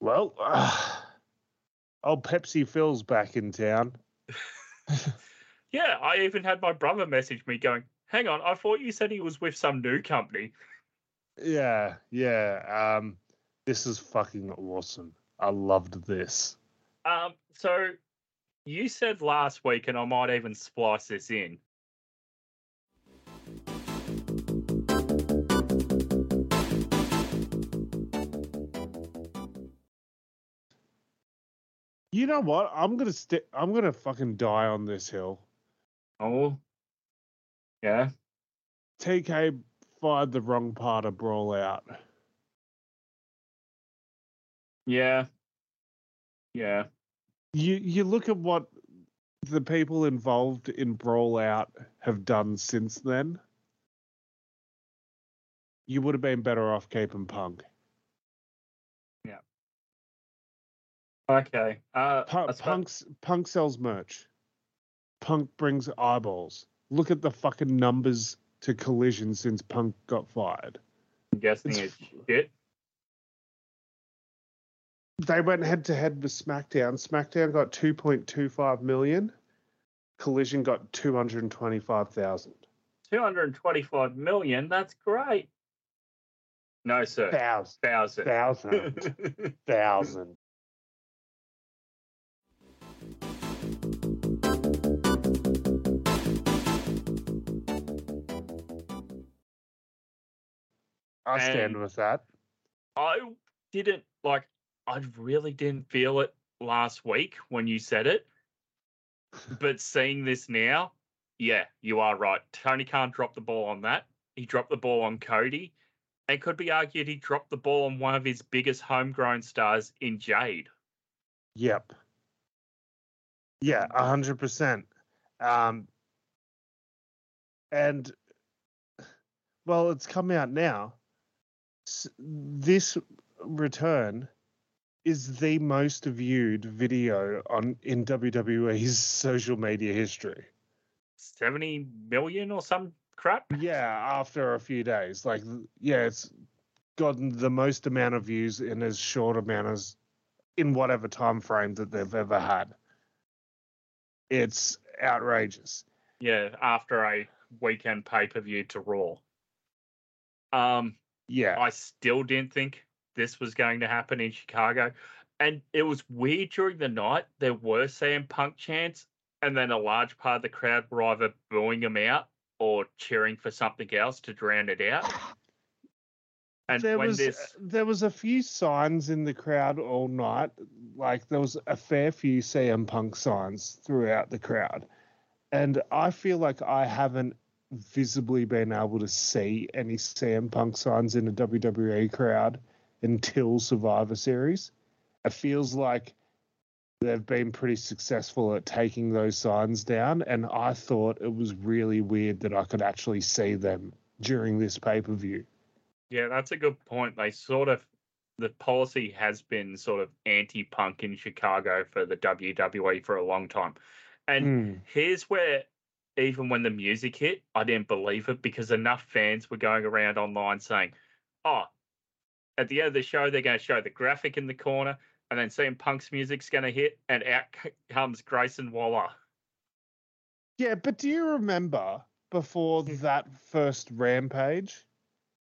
Well, uh, old Pepsi Phil's back in town. yeah, I even had my brother message me going, "Hang on, I thought you said he was with some new company." Yeah, yeah. Um, this is fucking awesome. I loved this. Um, so you said last week, and I might even splice this in. You know what? I'm gonna st- I'm gonna fucking die on this hill. Oh, yeah. TK fired the wrong part of Brawl out. Yeah. Yeah. You you look at what the people involved in Brawl Out have done since then. You would have been better off keeping Punk. Yeah. Okay. Uh, Punk, Punk's, Punk sells merch. Punk brings eyeballs. Look at the fucking numbers to Collision since Punk got fired. I'm guessing it's, it's shit they went head to head with SmackDown. SmackDown got 2.25 million. Collision got 225,000. 225 million? That's great. No, sir. Thousand. Thousand. Thousand. Thousand. I stand with that. I didn't like I really didn't feel it last week when you said it. but seeing this now, yeah, you are right. Tony Khan drop the ball on that. He dropped the ball on Cody. And could be argued he dropped the ball on one of his biggest homegrown stars in Jade. Yep. Yeah, a hundred percent. Um, and well, it's come out now. S- This return is the most viewed video on in WWE's social media history. 70 million or some crap? Yeah, after a few days, like yeah, it's gotten the most amount of views in as short amount as in whatever time frame that they've ever had. It's outrageous. Yeah, after a weekend pay per view to Raw. Um, Yeah, I still didn't think this was going to happen in Chicago. And it was weird during the night. There were CM Punk chants, and then a large part of the crowd were either booing him out or cheering for something else to drown it out. And there was this, uh, there was a few signs in the crowd all night. Like there was a fair few CM Punk signs throughout the crowd, and I feel like I haven't visibly been able to see any CM Punk signs in a WWE crowd until Survivor Series. It feels like they've been pretty successful at taking those signs down, and I thought it was really weird that I could actually see them during this pay per view. yeah, that's a good point. They sort of, the policy has been sort of anti punk in Chicago for the WWE for a long time. And Hmm. here's where even when the music hit, I didn't believe it because enough fans were going around online saying, "Oh, at the end of the show, they're going to show the graphic in the corner, and then CM Punk's music's going to hit, and out comes Grayson Waller." Yeah, but do you remember before Hmm. that first rampage?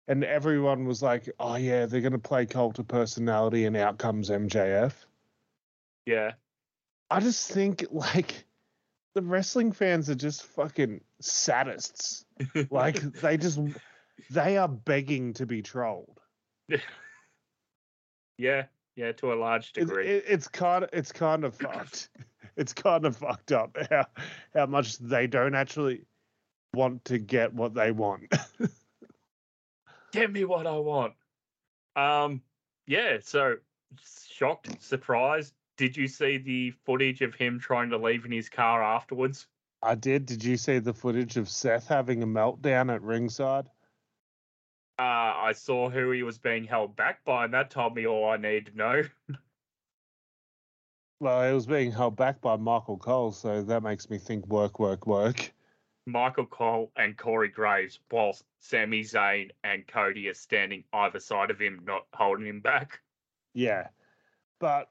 And everyone was like, oh, yeah, they're going to play cult of personality and out comes MJF. Yeah, I just think, like, the wrestling fans are just fucking sadists. Like, they just, they are begging to be trolled. yeah, yeah, to a large It, degree. it, it's kind of, it's kind of fucked. It's kind of fucked up how, how much they don't actually want to get what they want. Get me what I want. Um, yeah. So shocked, surprised. Did you see the footage of him trying to leave in his car afterwards? I did. Did you see the footage of Seth having a meltdown at ringside? Uh, I saw who he was being held back by, and that told me all I need to know. Well, he was being held back by Michael Cole, so that makes me think work, work, work. Michael Cole and Corey Graves, whilst Sami Zayn and Cody are standing either side of him, not holding him back. Yeah. But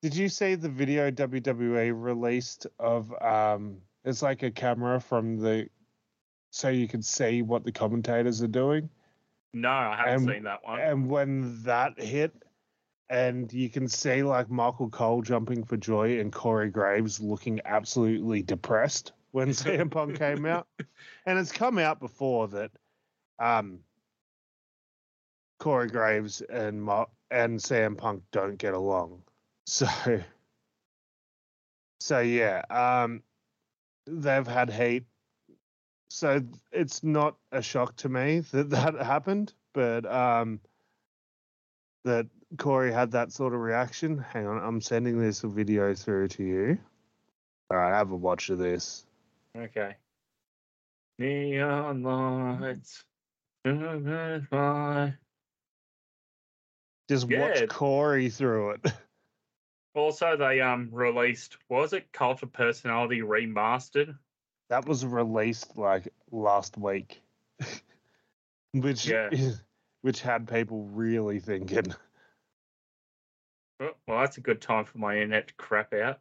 did you see the video WWE released of um it's like a camera from the so you can see what the commentators are doing? No, I haven't And- seen that one. And when that hit, and you can see like Michael Cole jumping for joy and Corey Graves looking absolutely depressed when CM Punk came out. And it's come out before that um Corey Graves and Mo- and CM Punk don't get along. So so yeah, um they've had heat. So it's not a shock to me that that happened, but um that Corey had that sort of reaction. Hang on, I'm sending this video through to you. All right, have a watch of this. Okay. Neon lights. Just Yeah. watch Corey through it. Also, they um released was it Cult of Personality remastered? That was released like last week, which Yeah. is, which had people really thinking. Well, that's a good time for my internet to crap out.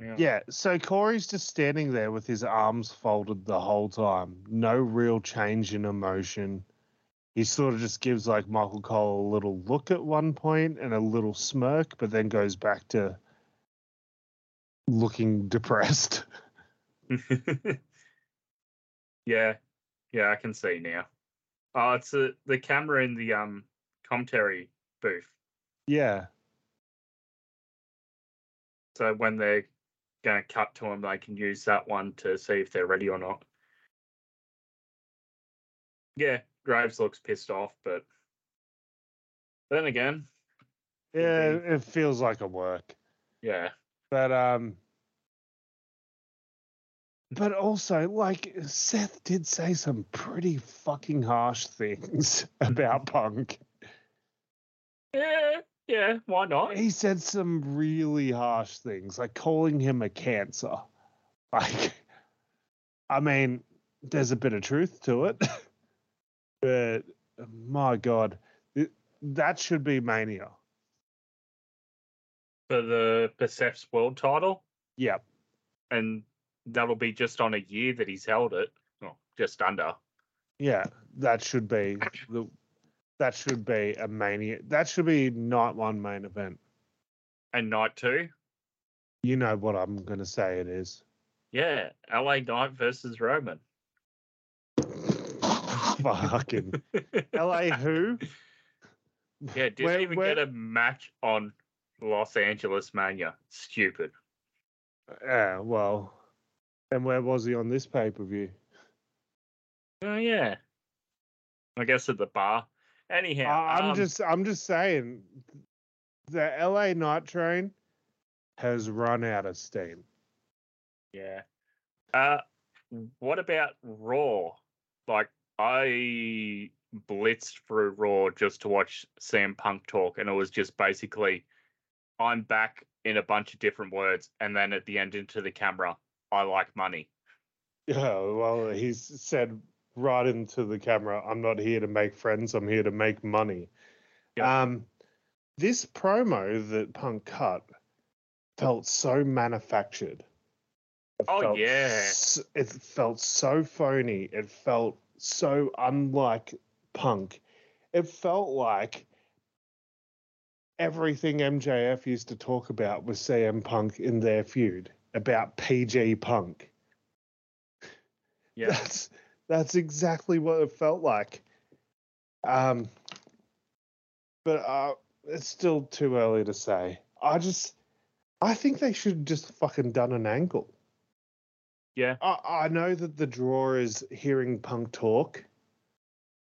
Yeah. Yeah, so Corey's just standing there with his arms folded the whole time. No real change in emotion. He sort of just gives like Michael Cole a little look at one point and a little smirk, but then goes back to looking depressed. yeah, yeah, I can see now. Oh, it's a, the camera in the um commentary booth. Yeah. So when they're going to cut to them, they can use that one to see if they're ready or not. Yeah, Graves looks pissed off, but then again, Yeah, it feels like a work. yeah, But um but also like Seth did say some pretty fucking harsh things about Punk. yeah, yeah. Why not? He said some really harsh things, like calling him a cancer. Like I mean, there's a bit of truth to it. but my god, it- that should be mania. For the Perseph's world title, Yep. and that'll be just on a year that he's held it. Well, just under. Yeah, that should be the that should be a mania. That should be night one main event. And night two, You know what I'm going to say it is. yeah, LA Knight versus Roman. Fucking LA who? Yeah, didn't Where- even where- get a match on Los Angeles Mania. Stupid. Yeah, well. And where was he on this pay per view? Oh yeah. I guess at the bar. Anyhow, I'm um, just I'm just saying the LA Knight train has run out of steam. yeah. Uh, what about Raw? Like I blitzed through Raw just to watch CM Punk talk, and it was just basically, I'm back in a bunch of different words, and then at the end into the camera, I like money. Yeah, well, he's said right into the camera, I'm not here to make friends, I'm here to make money. Yeah. Um, this promo that Punk cut felt so manufactured. It Oh, yeah. s- it felt so phony. It felt so unlike Punk. It felt like everything MJF used to talk about with CM Punk in their feud about PG Punk. Yeah. That's that's exactly what it felt like. Um, but uh, it's still too early to say. I just, I think they should have just fucking done an angle. Yeah. I, I know that the draw is hearing Punk talk,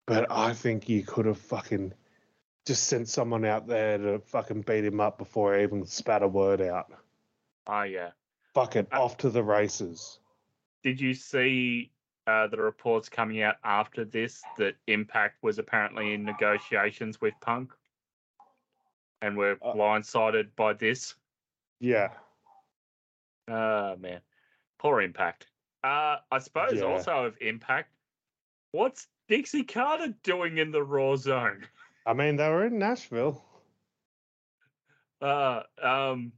but I think you could have fucking just sent someone out there to fucking beat him up before he even spat a word out. Oh yeah. Fuck it, Uh, off to the races. Did you see uh, the reports coming out after this that Impact was apparently in negotiations with Punk, and were Uh, blindsided by this? Yeah. Oh man, poor Impact. Uh, I suppose Yeah. also of Impact, what's Dixie Carter doing in the Raw Zone? I mean, they were in Nashville. Uh, um,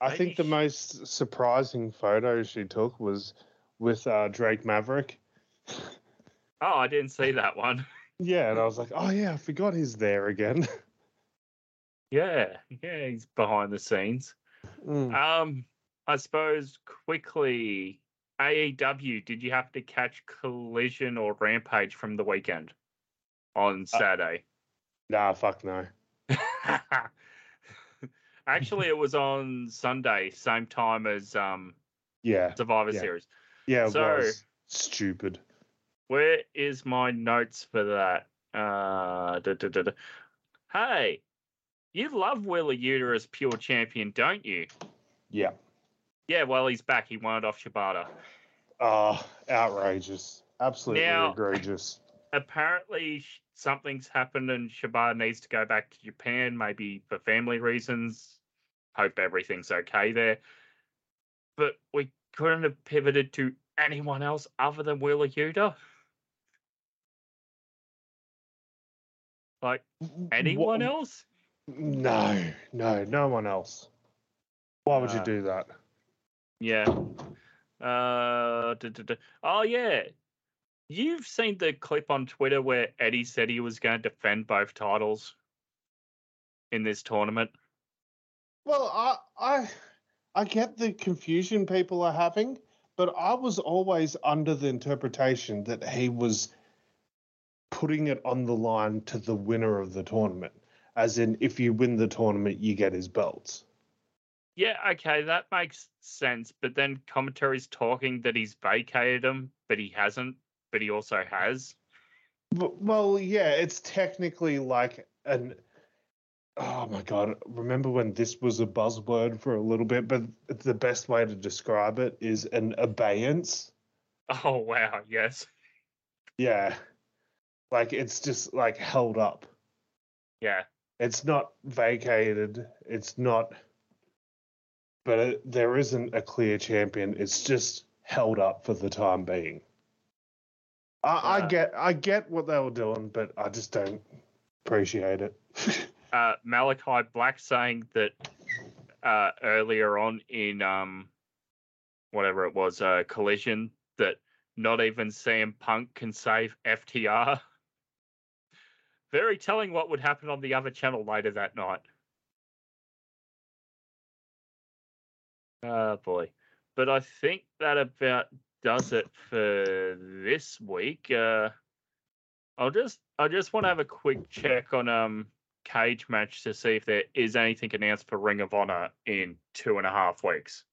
I think the most surprising photo she took was with uh, Drake Maverick. oh, I didn't see that one. Yeah, and I was like, oh yeah, I forgot he's there again. yeah, yeah, he's behind the scenes. Mm. Um, I suppose quickly, AEW. Did you have to catch Collision or Rampage from the weekend on Saturday? Nah, fuck no. Actually, it was on Sunday, same time as um Yeah, Survivor Yeah. Series. yeah, So- was stupid. Where is my notes for that? Uh, da, da, da. Hey, you love Wheeler Yuta as pure champion, don't you? Yeah. Yeah, well, he's back. He won it off Shibata. Oh, outrageous. Absolutely Now- egregious. apparently something's happened and Shibata needs to go back to Japan, maybe for family reasons. Hope everything's okay there. But we couldn't have pivoted to anyone else other than Wheeler Yuta. Like anyone else? No, no, no one else. Why would you Uh, do that? Yeah. Uh, oh yeah. You've seen the clip on Twitter where Eddie said he was going to defend both titles in this tournament. Well, I, I, I get the confusion people are having, but I was always under the interpretation that he was putting it on the line to the winner of the tournament, as in if you win the tournament, you get his belts. Yeah, okay, that makes sense. But then commentary's talking that he's vacated him, but he hasn't, but he also has. Well, yeah, it's technically like an. Oh my god! Remember when this was a buzzword for a little bit? But the best way to describe it is an abeyance. Oh wow, yes. Yeah, like it's just like held up. Yeah. It's not vacated. It's not. But it, there isn't a clear champion. It's just held up for the time being. I, I get, I get what they were doing, but I just don't appreciate it. Uh Malakai Black saying that uh earlier on in um whatever it was, uh collision, that not even CM Punk can save FTR. Very telling what would happen on the other channel later that night. Oh boy. But I think that about does it for this week. Uh I'll just I just want to have a quick check on um Cagematch to see if there is anything announced for Ring of Honor in two and a half weeks.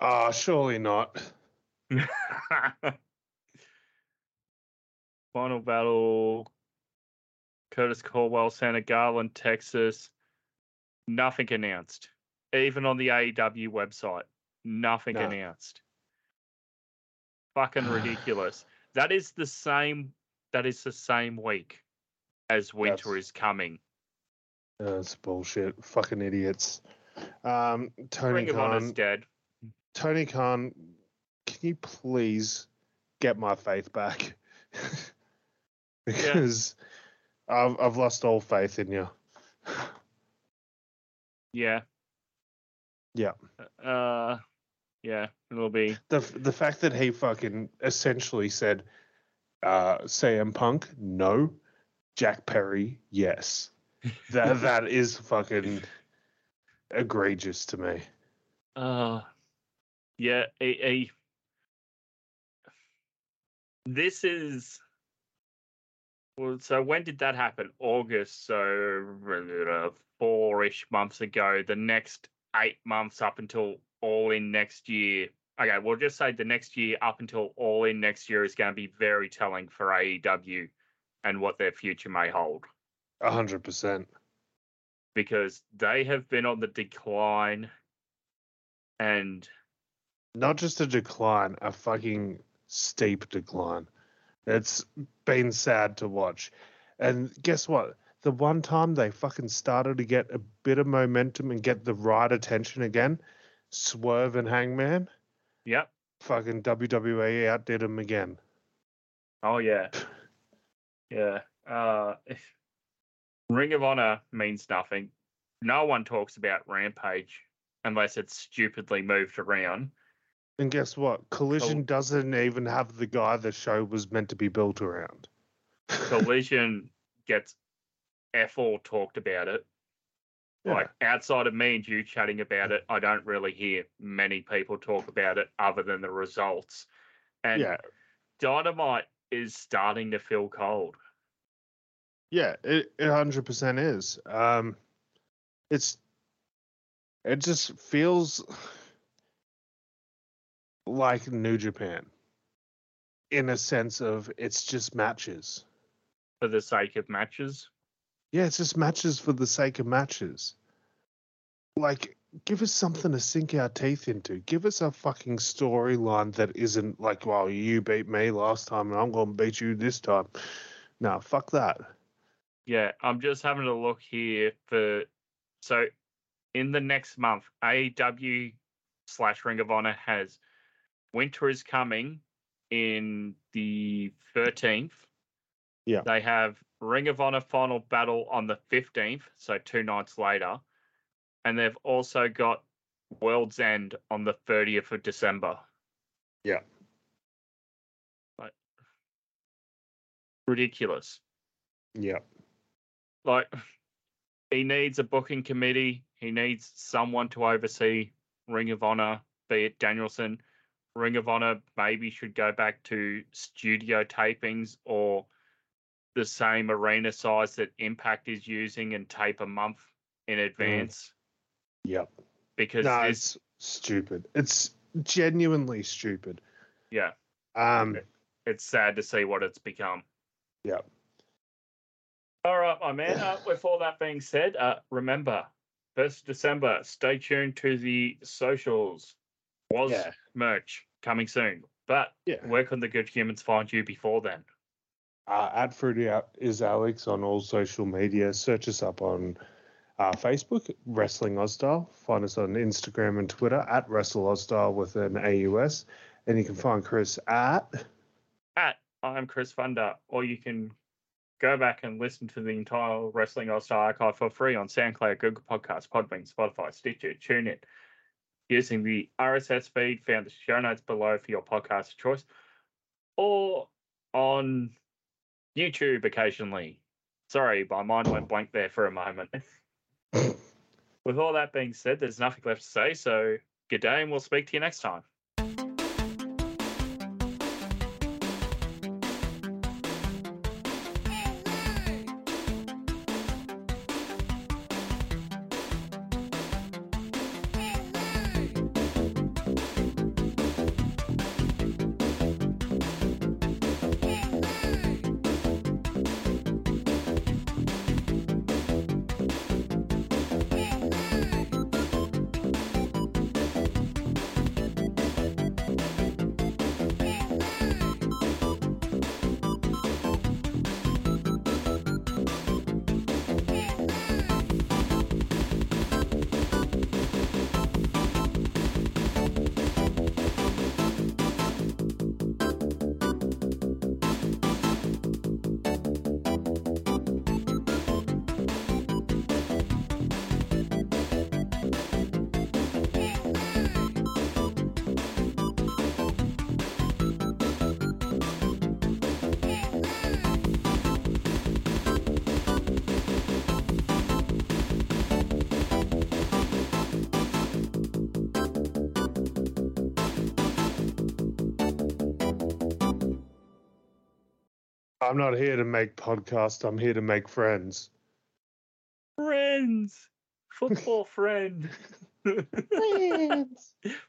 Ah, surely not. Final battle Curtis Culwell, Center Garland, Texas. Nothing announced. Even on the AEW website. Nothing No. announced. Fucking ridiculous. That is the same that is the same week as winter That's- is coming. That's bullshit. Fucking idiots. Um, Tony Ring of Honor's Khan. dead. Tony Khan, can you please get my faith back? because I've I've lost all faith in you. Yeah. Yeah. Uh yeah, it'll be The the fact that he fucking essentially said, uh, CM Punk, no, Jack Perry, yes. That that is fucking egregious to me. Uh, yeah, a, a this is well. So when did that happen? August. So uh, four-ish months ago. The next eight months up until All In next year. Okay, we'll just say the next year up until All In next year is going to be very telling for AEW and what their future may hold A hundred percent. because they have been on the decline and Not just a decline, a fucking steep decline. It's been sad to watch. And guess what? The one time they fucking started to get a bit of momentum and get the right attention again, Swerve and Hangman, yep. fucking WWE outdid them again. Oh yeah, yeah. Uh, Ring of Honor means nothing. No one talks about Rampage unless it's stupidly moved around. And guess what? Collision doesn't even have the guy the show was meant to be built around. Collision gets f all talked about it. Yeah. Like outside of me and you chatting about it, I don't really hear many people talk about it other than the results. And yeah, Dynamite is starting to feel cold. Yeah, it it hundred percent is. Um, it's it just feels like New Japan in a sense of it's just matches. For the sake of matches, Yeah, it's just matches for the sake of matches. Like, give us something to sink our teeth into. Give us a fucking storyline that isn't like, well, you beat me last time and I'm going to beat you this time. No, fuck that. Yeah, I'm just having a look here for so in the next month, AEW slash Ring of Honor has Winter is coming in the 13th. Yeah. They have Ring of Honor Final Battle on the 15th, so two nights later. And they've also got World's End on the 30th of December. Yeah. Like, ridiculous. Yeah. like he needs a booking committee. He needs someone to oversee Ring of Honor, be it Danielson. Ring of Honor maybe should go back to studio tapings or the same arena size that Impact is using and tape a month in advance Yep. because No, this, it's stupid. It's genuinely stupid. yeah, Um, it's sad to see what it's become. Yep. All right, my man. Uh, with all that being said, uh, remember, first December. Stay tuned to the socials. WAS Yeah. merch coming soon, but yeah. where can the good humans find you before then? Uh, at Fruity is Alex on all social media. Search us up on uh, Facebook, Wrestling Aus Style. Find us on Instagram and Twitter at Wrestle Aus Style with an AUS. And you can find Chris at. At I'm Chris Funder, or you can go back and listen to the entire Wrestling Star archive for free on SoundCloud, Google Podcasts, Podbean, Spotify, Stitcher, TuneIn, using the RSS feed found the show notes below for your podcast choice, or on YouTube occasionally. Sorry, my mind went blank there for a moment. With all that being said, there's nothing left to say, so good day and we'll speak to you next time. I'm not here to make podcasts. I'm here to make friends. Friends! Football friend! Friends. Friends!